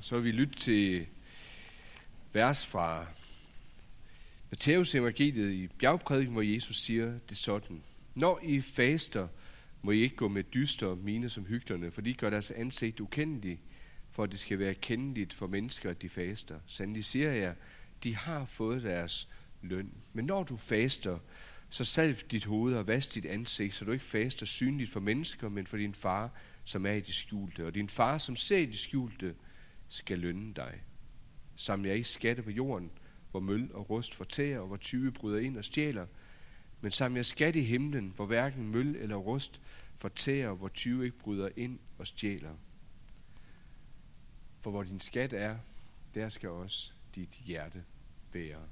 Så vil vi lytte til vers fra Matteus evangeliet i bjergprædiken, hvor Jesus siger det sådan. Når I faster, må I ikke gå med dyster mine som hyklerne, for de gør deres ansigt ukendeligt, for at det skal være kendeligt for mennesker, at de faster. Sandelig siger jeg, de har fået deres løn. Men når du faster, så salv dit hoved og vask dit ansigt, så du ikke faster synligt for mennesker, men for din far, som er i det skjulte. Og din far, som ser i det skjulte, skal lønne dig. Samle jeg ikke skatte på jorden, hvor møl og rust fortærer, og hvor tyve bryder ind og stjæler, men samle jeg skatte i himlen, hvor hverken møl eller rust fortærer, hvor tyve ikke bryder ind og stjæler. For hvor din skat er, der skal også dit hjerte være.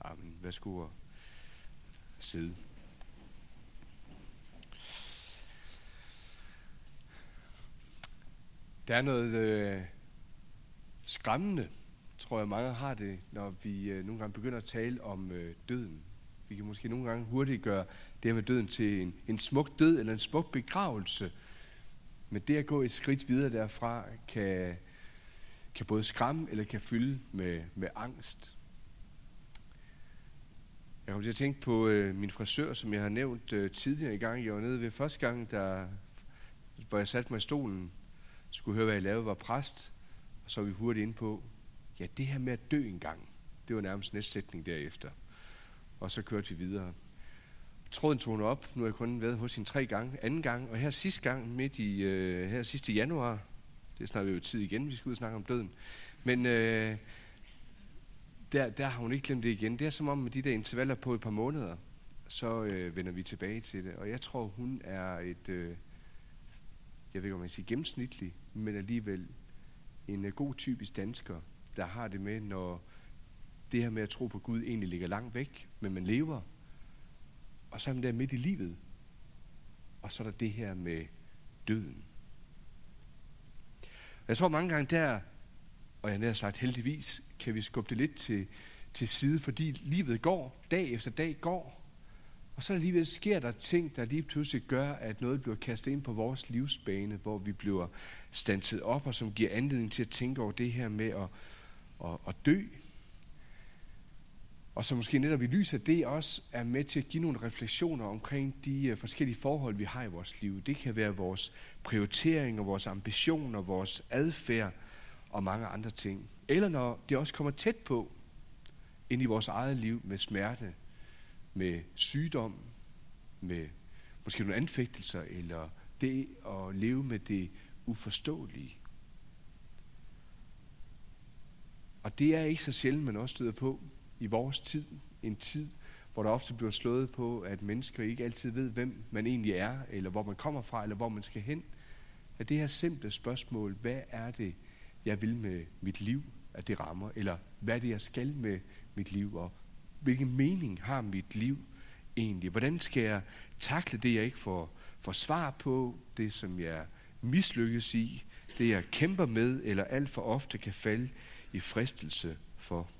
Amen. Værsgo at sidde. Der er noget øh, skræmmende, tror jeg mange har det, når vi øh, nogle gange begynder at tale om øh, døden. Vi kan måske nogle gange hurtigt gøre det med døden til en, en smuk død eller en smuk begravelse. Men det at gå et skridt videre derfra kan, kan både skræmme eller kan fylde med, med angst. Jeg kom til at tænke på øh, min frisør, som jeg har nævnt øh, tidligere i gang. Jeg var nede ved første gang, der, hvor jeg satte mig i stolen, skulle høre, hvad jeg lavede, var præst. Og så var vi hurtigt ind på, ja, det her med at dø engang, det var nærmest næste sætning derefter. Og så kørte vi videre. Tråden tog hun op. Nu har jeg kun været hos hende tre gange. Anden gang, og her sidste gang, midt i, øh, her sidste januar, det snakker vi jo tid igen, vi skal ud og snakke om døden. Men øh, der, der har hun ikke glemt det igen. Det er som om med de der intervaller på et par måneder, så øh, vender vi tilbage til det. Og jeg tror, hun er et, øh, jeg ved ikke om man siger gennemsnitlig, men alligevel en øh, god typisk dansker, der har det med, når det her med at tro på Gud egentlig ligger langt væk, men man lever, og så er man der midt i livet, og så er der det her med døden. Jeg tror mange gange der, og jeg har sagt heldigvis, kan vi skubbe det lidt til, til side, fordi livet går, dag efter dag går, og så alligevel sker der ting, der lige pludselig gør, at noget bliver kastet ind på vores livsbane, hvor vi bliver stanset op, og som giver anledning til at tænke over det her med at, at, at dø. Og så måske netop i lyset af det også er med til at give nogle refleksioner omkring de øh, forskellige forhold, vi har i vores liv. Det kan være vores prioriteringer, vores ambitioner, vores adfærd og mange andre ting. Eller når det også kommer tæt på ind i vores eget liv med smerte, med sygdom, med måske nogle anfægtelser, eller det at leve med det uforståelige. Og det er ikke så sjældent, man også støder på i vores tid. En tid, hvor der ofte bliver slået på, at mennesker ikke altid ved, hvem man egentlig er, eller hvor man kommer fra, eller hvor man skal hen. At det her simple spørgsmål, hvad er det, jeg vil med mit liv, at det rammer, eller hvad er det, jeg skal med mit liv, og hvilken mening har mit liv egentlig? Hvordan skal jeg takle det, jeg ikke får, får svar på, det som jeg mislykkes i, det jeg kæmper med, eller alt for ofte kan falde i fristelse for?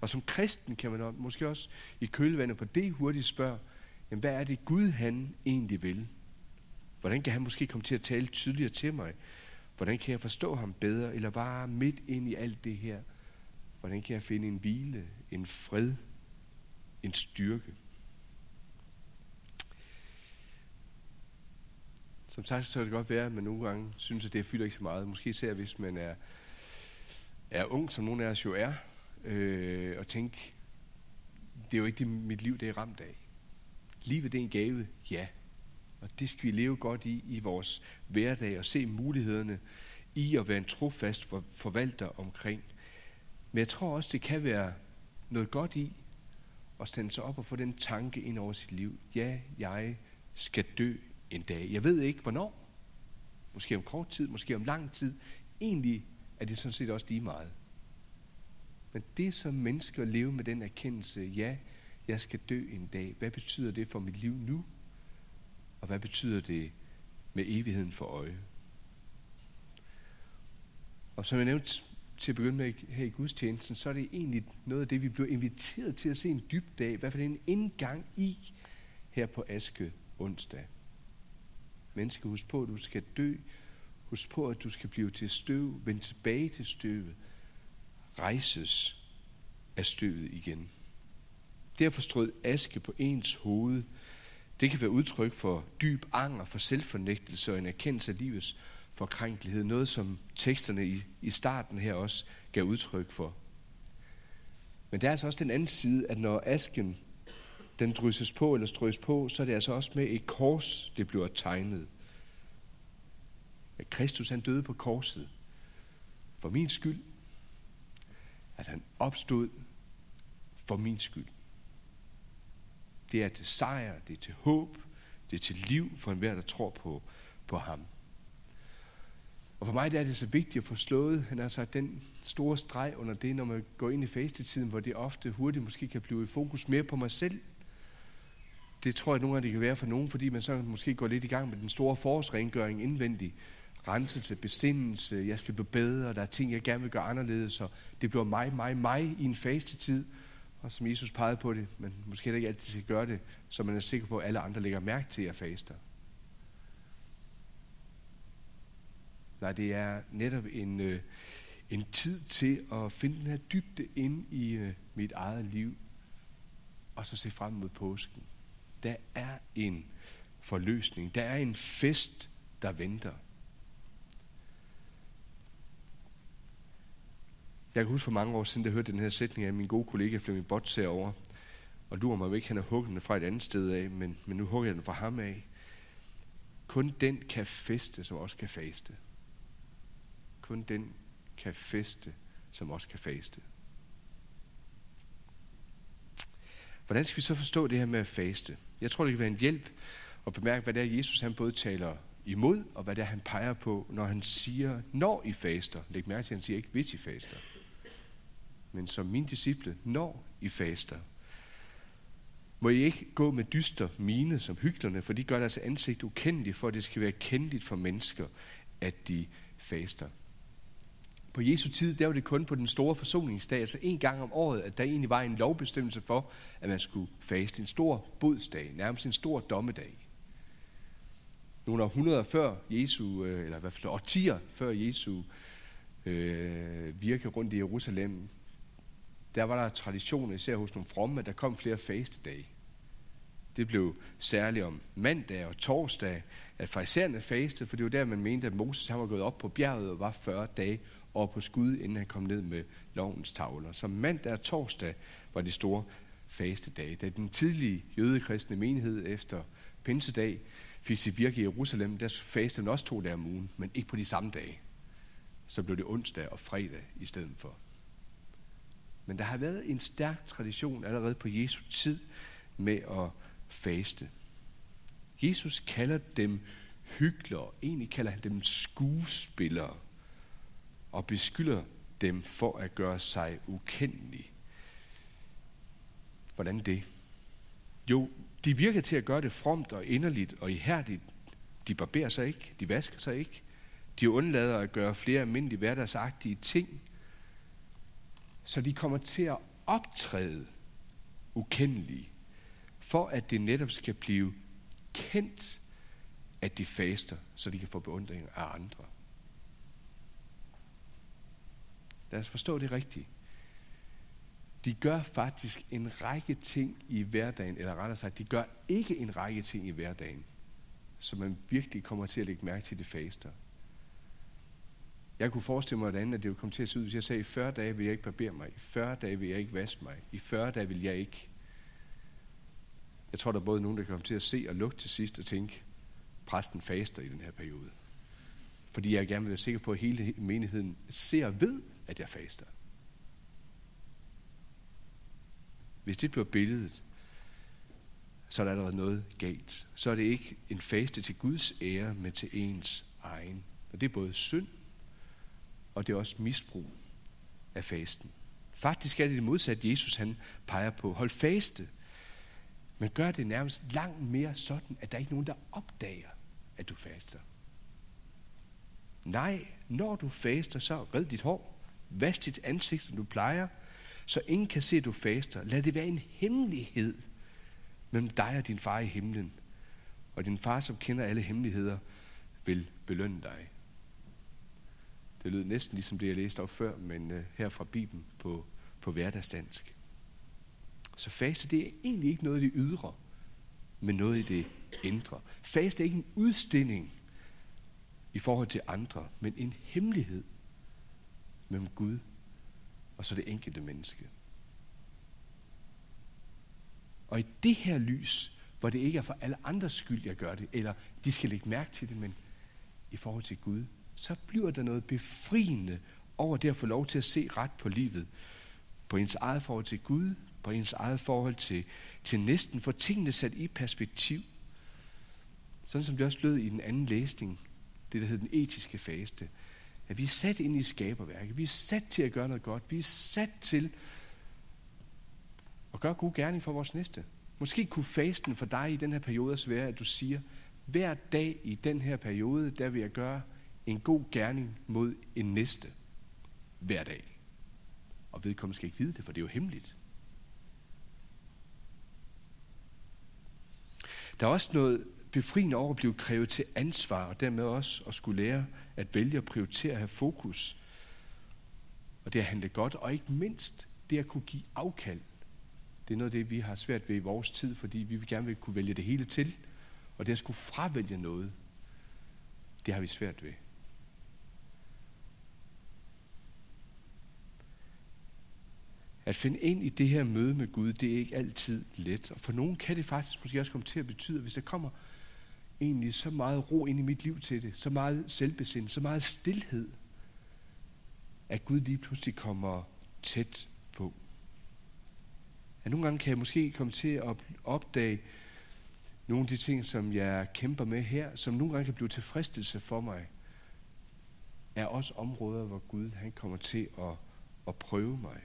Og som kristen kan man måske også i kølvandet på det hurtigt spørge, jamen hvad er det Gud han egentlig vil? Hvordan kan han måske komme til at tale tydeligere til mig? Hvordan kan jeg forstå ham bedre, eller bare midt ind i alt det her? Hvordan kan jeg finde en hvile, en fred, en styrke? Som sagt, så kan det godt være, at man nogle gange synes, at det fylder ikke så meget. Måske især hvis man er, er ung, som nogle af os jo er, øh, og tænke, det er jo ikke det, mit liv det er ramt af. Livet det er en gave, ja. Og det skal vi leve godt i, i vores hverdag, og se mulighederne i at være en trofast forvalter omkring. Men jeg tror også, det kan være noget godt i at stande sig op og få den tanke ind over sit liv. Ja, jeg skal dø en dag. Jeg ved ikke, hvornår. Måske om kort tid, måske om lang tid. Egentlig er det sådan set også lige meget. Men det som menneske at leve med den erkendelse, ja, jeg skal dø en dag. Hvad betyder det for mit liv nu? Og hvad betyder det med evigheden for øje? Og som jeg nævnte til at begynde med her i gudstjenesten, så er det egentlig noget af det, vi bliver inviteret til at se en dyb dag, i hvert fald en indgang i her på Aske onsdag. Menneske, husk på, at du skal dø Husk på, at du skal blive til støv, vende tilbage til støvet, rejses af støvet igen. Derfor strød aske på ens hoved. Det kan være udtryk for dyb anger, for selvfornægtelse og en erkendelse af livets forkrænkelighed. Noget, som teksterne i, i starten her også gav udtryk for. Men der er altså også den anden side, at når asken den drysses på eller strøs på, så er det altså også med et kors, det bliver tegnet. At Kristus han døde på korset for min skyld. At han opstod for min skyld. Det er til sejr, det er til håb, det er til liv for enhver, der tror på, på ham. Og for mig der er det så vigtigt at få slået, altså, den store streg under det, når man går ind i fastetiden, hvor det ofte hurtigt måske kan blive i fokus mere på mig selv. Det tror jeg nogle gange, det kan være for nogen, fordi man så måske går lidt i gang med den store forårsrengøring indvendig. Renselse, besindelse, jeg skal blive bedre, der er ting, jeg gerne vil gøre anderledes, så det bliver mig, mig, mig i en fastetid. Og som Jesus pegede på det, men måske ikke altid skal gøre det, så man er sikker på, at alle andre lægger mærke til, at jeg faster. Nej, det er netop en, øh, en tid til at finde den her dybde ind i øh, mit eget liv, og så se frem mod påsken. Der er en forløsning. Der er en fest, der venter. Jeg kan huske for mange år siden, da jeg hørte den her sætning af min gode kollega Flemming Botts herovre. Og du mig ikke, han har hugget den fra et andet sted af, men, men nu hugger jeg den fra ham af. Kun den kan feste, som også kan faste. Kun den kan feste, som også kan faste. Hvordan skal vi så forstå det her med at faste? Jeg tror, det kan være en hjælp at bemærke, hvad det er, Jesus han både taler imod, og hvad det er, han peger på, når han siger, når I faster. Læg mærke til, at han siger ikke, hvis I faster. Men som min disciple, når I faster. Må I ikke gå med dyster mine som hyklerne, for de gør deres ansigt ukendeligt, for at det skal være kendeligt for mennesker, at de faster. På Jesu tid, der var det kun på den store forsoningsdag, altså en gang om året, at der egentlig var en lovbestemmelse for, at man skulle faste en stor bodsdag, nærmest en stor dommedag. Nogle århundreder før Jesu, øh, eller i hvert fald årtier før Jesu øh, virke rundt i Jerusalem, der var der traditioner, især hos nogle fromme, at der kom flere fastedage. Det blev særligt om mandag og torsdag, at fraisererne faste, for det var der, man mente, at Moses han var gået op på bjerget og var 40 dage og på skud, inden han kom ned med lovens tavler. Så mandag og torsdag var de store dage. Da den tidlige jødekristne menighed efter pinsedag fik sit virke i Jerusalem, der fastede man også to dage om ugen, men ikke på de samme dage. Så blev det onsdag og fredag i stedet for. Men der har været en stærk tradition allerede på Jesu tid med at faste. Jesus kalder dem hyklere, egentlig kalder han dem skuespillere og beskylder dem for at gøre sig ukendelige. Hvordan det? Jo, de virker til at gøre det fromt og inderligt og ihærdigt. De barberer sig ikke, de vasker sig ikke. De undlader at gøre flere almindelige hverdagsagtige ting. Så de kommer til at optræde ukendelige, for at det netop skal blive kendt, at de faster, så de kan få beundring af andre. Lad os forstå det rigtigt. De gør faktisk en række ting i hverdagen, eller rettere sagt, de gør ikke en række ting i hverdagen, som man virkelig kommer til at lægge mærke til det faster. Jeg kunne forestille mig, hvordan det ville komme til at se ud, hvis jeg sagde, i 40 dage vil jeg ikke barbere mig, i 40 dage vil jeg ikke vaske mig, i 40 dage vil jeg ikke. Jeg tror, der er både nogen, der kommer til at se og lugte til sidst og tænke, præsten faster i den her periode. Fordi jeg gerne vil være sikker på, at hele menigheden ser og ved, at jeg faster. Hvis det bliver billedet, så er der allerede noget galt. Så er det ikke en faste til Guds ære, men til ens egen. Og det er både synd, og det er også misbrug af fasten. Faktisk er det det modsatte, Jesus han peger på. Hold faste, men gør det nærmest langt mere sådan, at der ikke er nogen, der opdager, at du faster. Nej, når du faster, så red dit hår. Vask dit ansigt, som du plejer, så ingen kan se, at du faster. Lad det være en hemmelighed mellem dig og din far i himlen. Og din far, som kender alle hemmeligheder, vil belønne dig. Det lød næsten ligesom det, jeg læste op før, men øh, her fra Bibelen på, på hverdagsdansk. Så faste, det er egentlig ikke noget i det ydre, men noget i det indre. Faste er ikke en udstilling i forhold til andre, men en hemmelighed mellem Gud og så det enkelte menneske. Og i det her lys, hvor det ikke er for alle andres skyld, jeg gør det, eller de skal lægge mærke til det, men i forhold til Gud, så bliver der noget befriende over det at få lov til at se ret på livet. På ens eget forhold til Gud, på ens eget forhold til, til næsten, for tingene sat i perspektiv. Sådan som det også lød i den anden læsning, det der hed den etiske faste. At vi er sat ind i skaberværket. Vi er sat til at gøre noget godt. Vi er sat til at gøre god gerning for vores næste. Måske kunne fasten for dig i den her periode også være, at du siger, hver dag i den her periode, der vil jeg gøre en god gerning mod en næste. Hver dag. Og vedkommende skal ikke vide det, for det er jo hemmeligt. Der er også noget befriende over at blive krævet til ansvar, og dermed også at skulle lære at vælge at prioritere at have fokus. Og det at handle godt, og ikke mindst det at kunne give afkald. Det er noget af det, vi har svært ved i vores tid, fordi vi vil gerne vil kunne vælge det hele til. Og det at skulle fravælge noget, det har vi svært ved. At finde ind i det her møde med Gud, det er ikke altid let. Og for nogen kan det faktisk måske også komme til at betyde, hvis der kommer egentlig så meget ro ind i mit liv til det, så meget selvbesind, så meget stillhed, at Gud lige pludselig kommer tæt på. At nogle gange kan jeg måske komme til at opdage nogle af de ting, som jeg kæmper med her, som nogle gange kan blive tilfredsstillelse for mig, er også områder, hvor Gud han kommer til at, at prøve mig.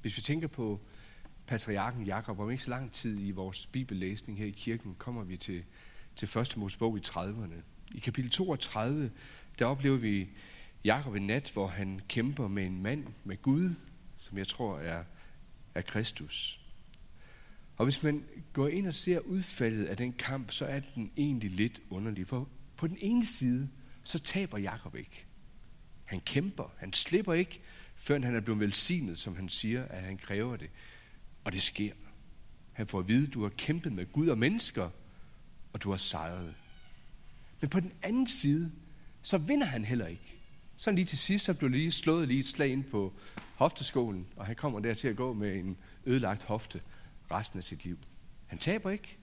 Hvis vi tænker på patriarken Jakob, om ikke så lang tid i vores bibellæsning her i kirken, kommer vi til, til 1. Mosebog i 30'erne. I kapitel 32, der oplever vi Jakob en nat, hvor han kæmper med en mand, med Gud, som jeg tror er, er Kristus. Og hvis man går ind og ser udfaldet af den kamp, så er den egentlig lidt underlig. For på den ene side, så taber Jakob ikke. Han kæmper, han slipper ikke, før han er blevet velsignet, som han siger, at han kræver det. Og det sker. Han får at vide, at du har kæmpet med Gud og mennesker, og du har sejret. Men på den anden side, så vinder han heller ikke. Så lige til sidst, så blev lige slået lige et slag ind på hofteskålen, og han kommer der til at gå med en ødelagt hofte resten af sit liv. Han taber ikke.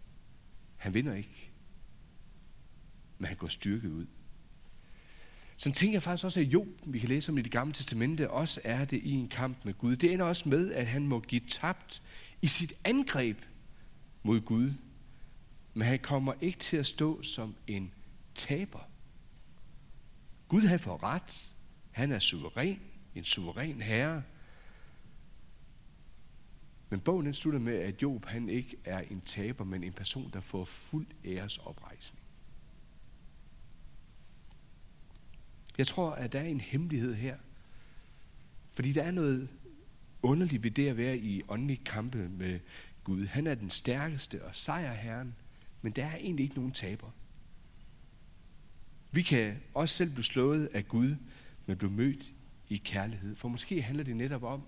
Han vinder ikke. Men han går styrket ud. Så tænker jeg faktisk også, at Job, vi kan læse om i det gamle testamente, også er det i en kamp med Gud. Det ender også med, at han må give tabt i sit angreb mod Gud. Men han kommer ikke til at stå som en taber. Gud har for ret. Han er suveræn, en suveræn herre. Men bogen den slutter med, at Job han ikke er en taber, men en person, der får fuld æresoprejsning. Jeg tror, at der er en hemmelighed her. Fordi der er noget underligt ved det at være i åndelig kampe med Gud. Han er den stærkeste og sejrherren, men der er egentlig ikke nogen taber. Vi kan også selv blive slået af Gud, men blive mødt i kærlighed. For måske handler det netop om,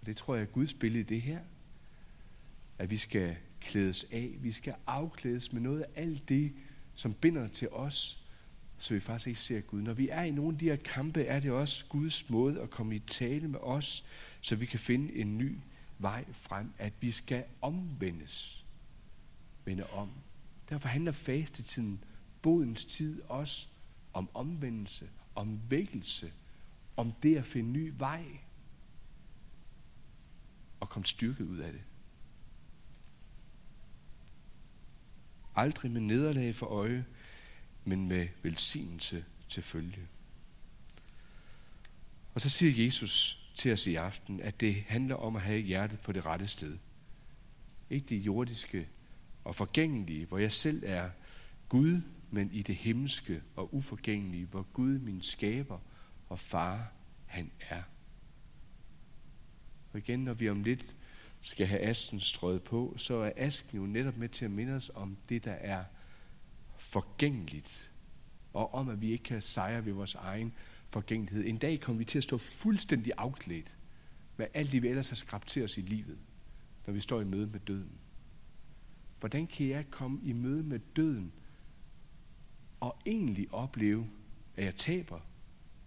og det tror jeg er Guds billede i det her, at vi skal klædes af, vi skal afklædes med noget af alt det, som binder til os, så vi faktisk ikke ser Gud. Når vi er i nogle af de her kampe, er det også Guds måde at komme i tale med os, så vi kan finde en ny vej frem, at vi skal omvendes. Vende om. Derfor handler fastetiden, bodens tid, også om omvendelse, om vækkelse, om det at finde ny vej og komme styrket ud af det. Aldrig med nederlag for øje, men med velsignelse til følge. Og så siger Jesus til os i aften, at det handler om at have hjertet på det rette sted. Ikke det jordiske og forgængelige, hvor jeg selv er Gud, men i det himmelske og uforgængelige, hvor Gud, min skaber og far, han er. Og igen, når vi om lidt skal have asken strøget på, så er asken jo netop med til at minde os om det, der er forgængeligt, og om, at vi ikke kan sejre ved vores egen forgængelighed. En dag kommer vi til at stå fuldstændig afklædt med alt det, vi ellers har skrabt til os i livet, når vi står i møde med døden. Hvordan kan jeg komme i møde med døden og egentlig opleve, at jeg taber,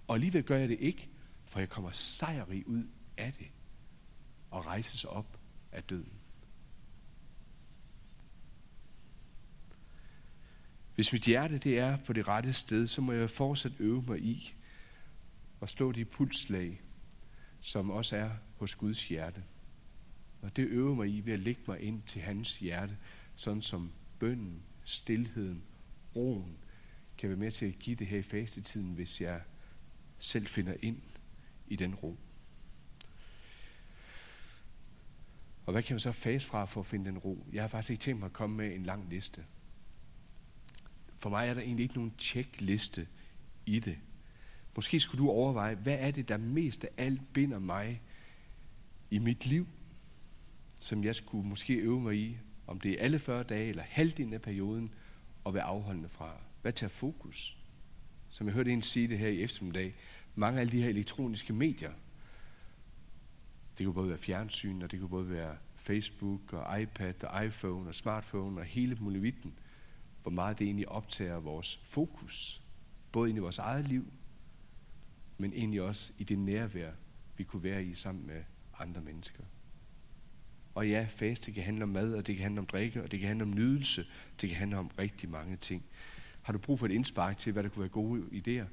og alligevel gør jeg det ikke, for jeg kommer sejrig ud af det og rejses op af døden. Hvis mit hjerte det er på det rette sted, så må jeg fortsat øve mig i at stå de pulslag, som også er hos Guds hjerte. Og det øver mig i ved at lægge mig ind til hans hjerte, sådan som bønden, stillheden, roen kan være med til at give det her i fastetiden, hvis jeg selv finder ind i den ro. Og hvad kan man så fase fra for at finde den ro? Jeg har faktisk ikke tænkt mig at komme med en lang liste. For mig er der egentlig ikke nogen tjekliste i det. Måske skulle du overveje, hvad er det, der mest af alt binder mig i mit liv, som jeg skulle måske øve mig i, om det er alle 40 dage eller halvdelen af perioden, og være afholdende fra. Hvad tager fokus? Som jeg hørte en sige det her i eftermiddag, mange af de her elektroniske medier, det kunne både være fjernsyn, og det kunne både være Facebook, og iPad, og iPhone, og smartphone, og hele muligheden, hvor meget det egentlig optager vores fokus, både ind i vores eget liv, men egentlig også i det nærvær, vi kunne være i sammen med andre mennesker. Og ja, faste kan handle om mad, og det kan handle om drikke, og det kan handle om nydelse, det kan handle om rigtig mange ting. Har du brug for et indspark til, hvad der kunne være gode idéer,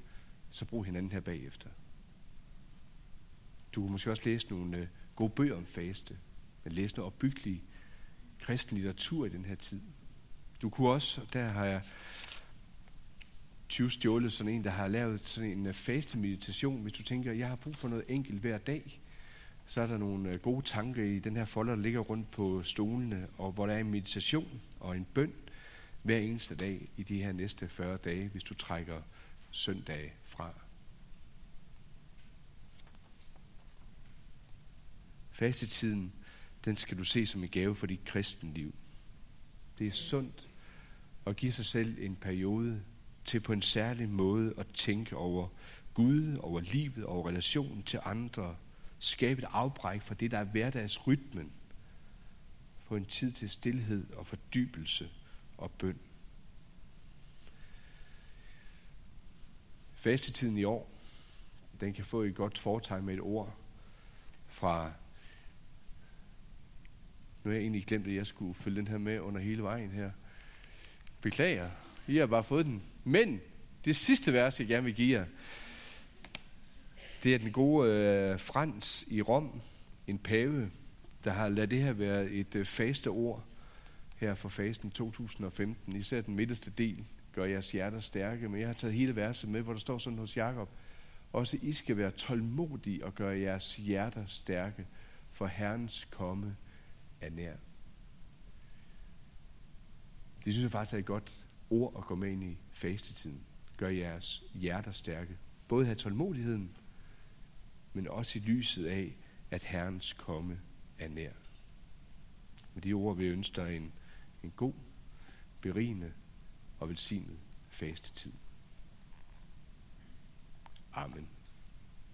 så brug hinanden her bagefter. Du kan måske også læse nogle øh, gode bøger om faste, men læse noget opbyggelig kristen litteratur i den her tid. Du kunne også, der har jeg 20 stjålet sådan en, der har lavet sådan en øh, faste meditation. Hvis du tænker, jeg har brug for noget enkelt hver dag, så er der nogle øh, gode tanker i den her folder, der ligger rundt på stolene, og hvor der er en meditation og en bøn hver eneste dag i de her næste 40 dage, hvis du trækker søndag fra. Fastetiden, den skal du se som en gave for dit kristenliv. Det er sundt at give sig selv en periode til på en særlig måde at tænke over Gud, over livet, over relationen til andre. Skabe et afbræk for det, der er hverdagsrytmen. Få en tid til stillhed og fordybelse og bøn. Fastetiden i år, den kan få et godt foretegn med et ord fra nu har jeg egentlig glemt, at jeg skulle følge den her med under hele vejen her. Beklager, I har bare fået den. Men det sidste vers, jeg gerne vil give jer, det er den gode øh, Frans i Rom, en pave, der har ladet det her være et øh, faste ord her for fasten 2015. Især den midterste del gør jeres hjerter stærke, men jeg har taget hele verset med, hvor der står sådan hos Jakob. Også I skal være tålmodige og gøre jeres hjerter stærke, for Herrens komme er nær. Det synes jeg faktisk er et godt ord at gå med ind i fastetiden. Gør jeres hjerter stærke. Både have tålmodigheden, men også i lyset af, at Herrens komme er nær. Med de ord vil jeg ønske dig en, en god, berigende og velsignet fastetid. Amen.